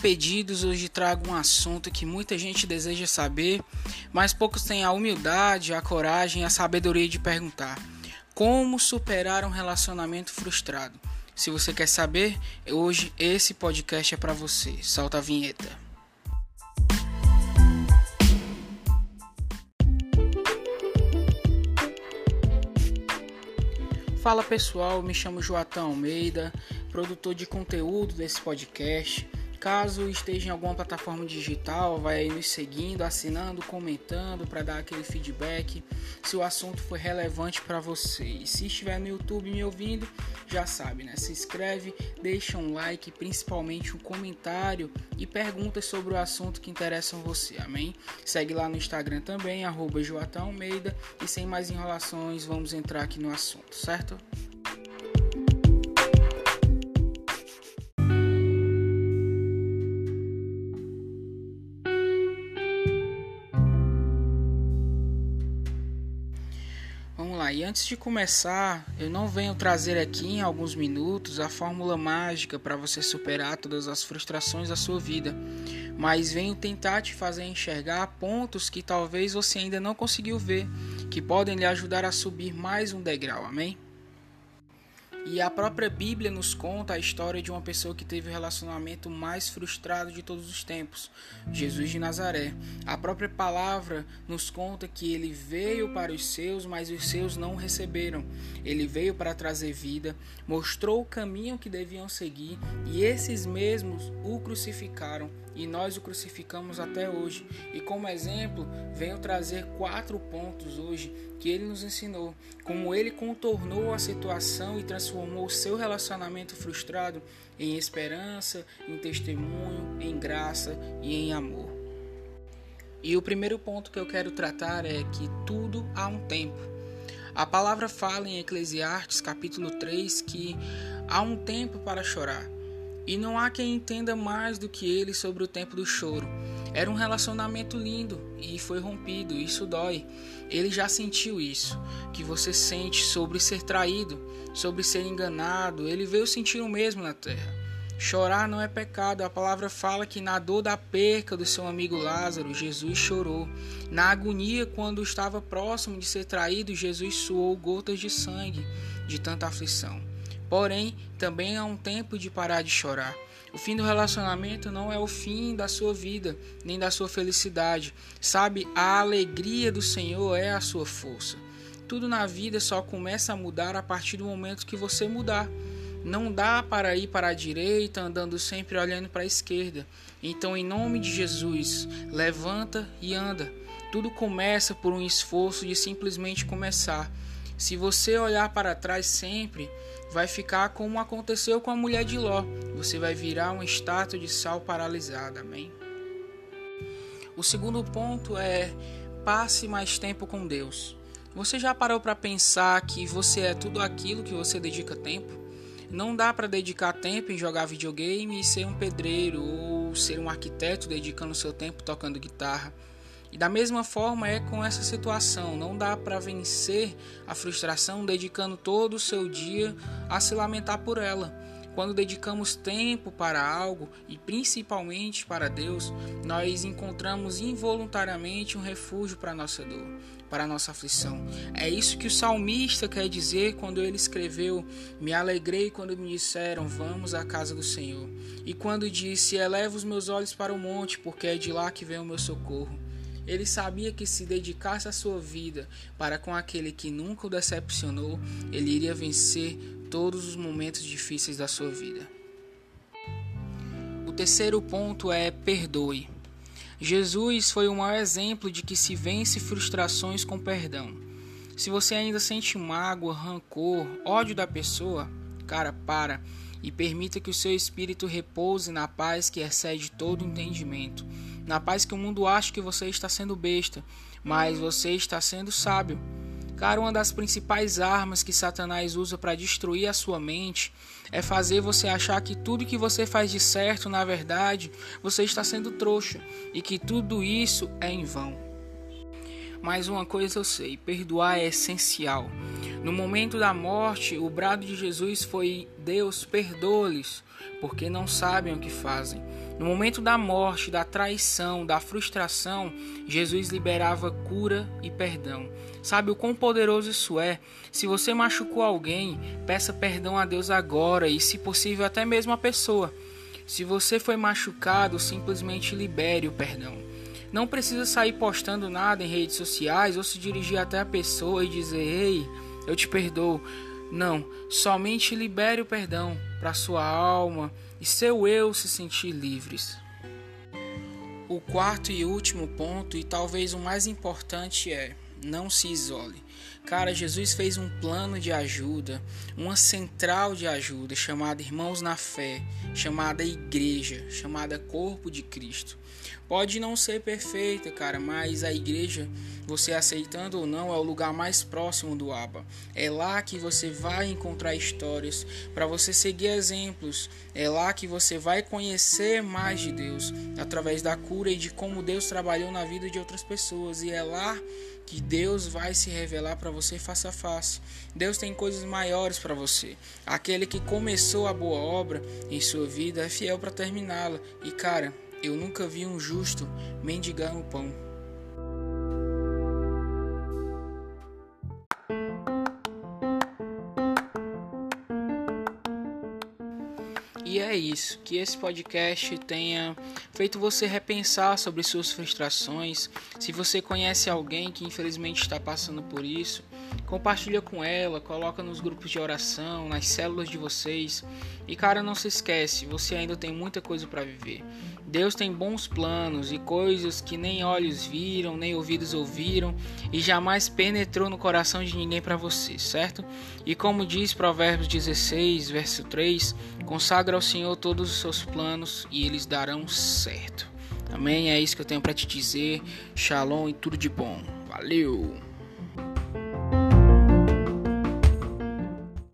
Pedidos, hoje trago um assunto que muita gente deseja saber, mas poucos têm a humildade, a coragem e a sabedoria de perguntar: como superar um relacionamento frustrado? Se você quer saber, hoje esse podcast é para você. Solta a vinheta. Fala pessoal, me chamo Joatão Almeida, produtor de conteúdo desse podcast. Caso esteja em alguma plataforma digital, vai nos seguindo, assinando, comentando para dar aquele feedback se o assunto foi relevante para você. E se estiver no YouTube me ouvindo, já sabe, né? Se inscreve, deixa um like, principalmente um comentário e perguntas sobre o assunto que interessam você. Amém? Segue lá no Instagram também, arroba Almeida. E sem mais enrolações, vamos entrar aqui no assunto, certo? E antes de começar, eu não venho trazer aqui em alguns minutos a fórmula mágica para você superar todas as frustrações da sua vida, mas venho tentar te fazer enxergar pontos que talvez você ainda não conseguiu ver, que podem lhe ajudar a subir mais um degrau. Amém? E a própria Bíblia nos conta a história de uma pessoa que teve o relacionamento mais frustrado de todos os tempos, Jesus de Nazaré. A própria palavra nos conta que ele veio para os seus, mas os seus não o receberam. Ele veio para trazer vida, mostrou o caminho que deviam seguir e esses mesmos o crucificaram e nós o crucificamos até hoje. E como exemplo, venho trazer quatro pontos hoje que ele nos ensinou, como ele contornou a situação e transformou o seu relacionamento frustrado em esperança, em testemunho, em graça e em amor. E o primeiro ponto que eu quero tratar é que tudo há um tempo. A palavra fala em Eclesiastes capítulo 3 que há um tempo para chorar e não há quem entenda mais do que ele sobre o tempo do choro. Era um relacionamento lindo e foi rompido, isso dói. Ele já sentiu isso, que você sente sobre ser traído, sobre ser enganado. Ele veio sentir o mesmo na terra. Chorar não é pecado. A palavra fala que na dor da perca do seu amigo Lázaro, Jesus chorou. Na agonia, quando estava próximo de ser traído, Jesus suou gotas de sangue de tanta aflição. Porém, também há um tempo de parar de chorar. O fim do relacionamento não é o fim da sua vida, nem da sua felicidade. Sabe, a alegria do Senhor é a sua força. Tudo na vida só começa a mudar a partir do momento que você mudar. Não dá para ir para a direita andando sempre olhando para a esquerda. Então, em nome de Jesus, levanta e anda. Tudo começa por um esforço de simplesmente começar. Se você olhar para trás sempre, vai ficar como aconteceu com a mulher de Ló. Você vai virar uma estátua de sal paralisada. Amém? O segundo ponto é passe mais tempo com Deus. Você já parou para pensar que você é tudo aquilo que você dedica tempo? Não dá para dedicar tempo em jogar videogame e ser um pedreiro ou ser um arquiteto dedicando seu tempo tocando guitarra. E da mesma forma é com essa situação, não dá para vencer a frustração dedicando todo o seu dia a se lamentar por ela. Quando dedicamos tempo para algo e principalmente para Deus, nós encontramos involuntariamente um refúgio para nossa dor, para nossa aflição. É isso que o salmista quer dizer quando ele escreveu: Me alegrei quando me disseram, Vamos à casa do Senhor. E quando disse: Eleva os meus olhos para o monte, porque é de lá que vem o meu socorro. Ele sabia que se dedicasse a sua vida para com aquele que nunca o decepcionou, ele iria vencer todos os momentos difíceis da sua vida. O terceiro ponto é perdoe. Jesus foi o maior exemplo de que se vence frustrações com perdão. Se você ainda sente mágoa, rancor, ódio da pessoa, cara, para e permita que o seu espírito repouse na paz que excede todo entendimento na paz que o mundo acha que você está sendo besta, mas você está sendo sábio. Cara, uma das principais armas que Satanás usa para destruir a sua mente é fazer você achar que tudo que você faz de certo, na verdade, você está sendo trouxa e que tudo isso é em vão. Mas uma coisa eu sei: perdoar é essencial. No momento da morte, o brado de Jesus foi: Deus, perdoa-lhes, porque não sabem o que fazem. No momento da morte, da traição, da frustração, Jesus liberava cura e perdão. Sabe o quão poderoso isso é? Se você machucou alguém, peça perdão a Deus agora e, se possível, até mesmo a pessoa. Se você foi machucado, simplesmente libere o perdão. Não precisa sair postando nada em redes sociais ou se dirigir até a pessoa e dizer: Ei, eu te perdoo. Não, somente libere o perdão para sua alma e seu eu se sentir livres. O quarto e último ponto, e talvez o mais importante, é não se isole. Cara, Jesus fez um plano de ajuda, uma central de ajuda chamada Irmãos na Fé, chamada Igreja, chamada Corpo de Cristo. Pode não ser perfeita, cara, mas a igreja, você aceitando ou não, é o lugar mais próximo do Abba. É lá que você vai encontrar histórias para você seguir exemplos. É lá que você vai conhecer mais de Deus através da cura e de como Deus trabalhou na vida de outras pessoas. E é lá que Deus vai se revelar para você face a face. Deus tem coisas maiores para você. Aquele que começou a boa obra em sua vida é fiel para terminá-la. E cara, eu nunca vi um justo mendigar o pão. E é isso, que esse podcast tenha feito você repensar sobre suas frustrações. Se você conhece alguém que infelizmente está passando por isso, compartilha com ela, coloca nos grupos de oração, nas células de vocês. E cara, não se esquece, você ainda tem muita coisa para viver. Deus tem bons planos e coisas que nem olhos viram, nem ouvidos ouviram e jamais penetrou no coração de ninguém para você, certo? E como diz Provérbios 16, verso 3, consagra ao Senhor todos os seus planos e eles darão certo. Amém? É isso que eu tenho para te dizer. Shalom e tudo de bom. Valeu!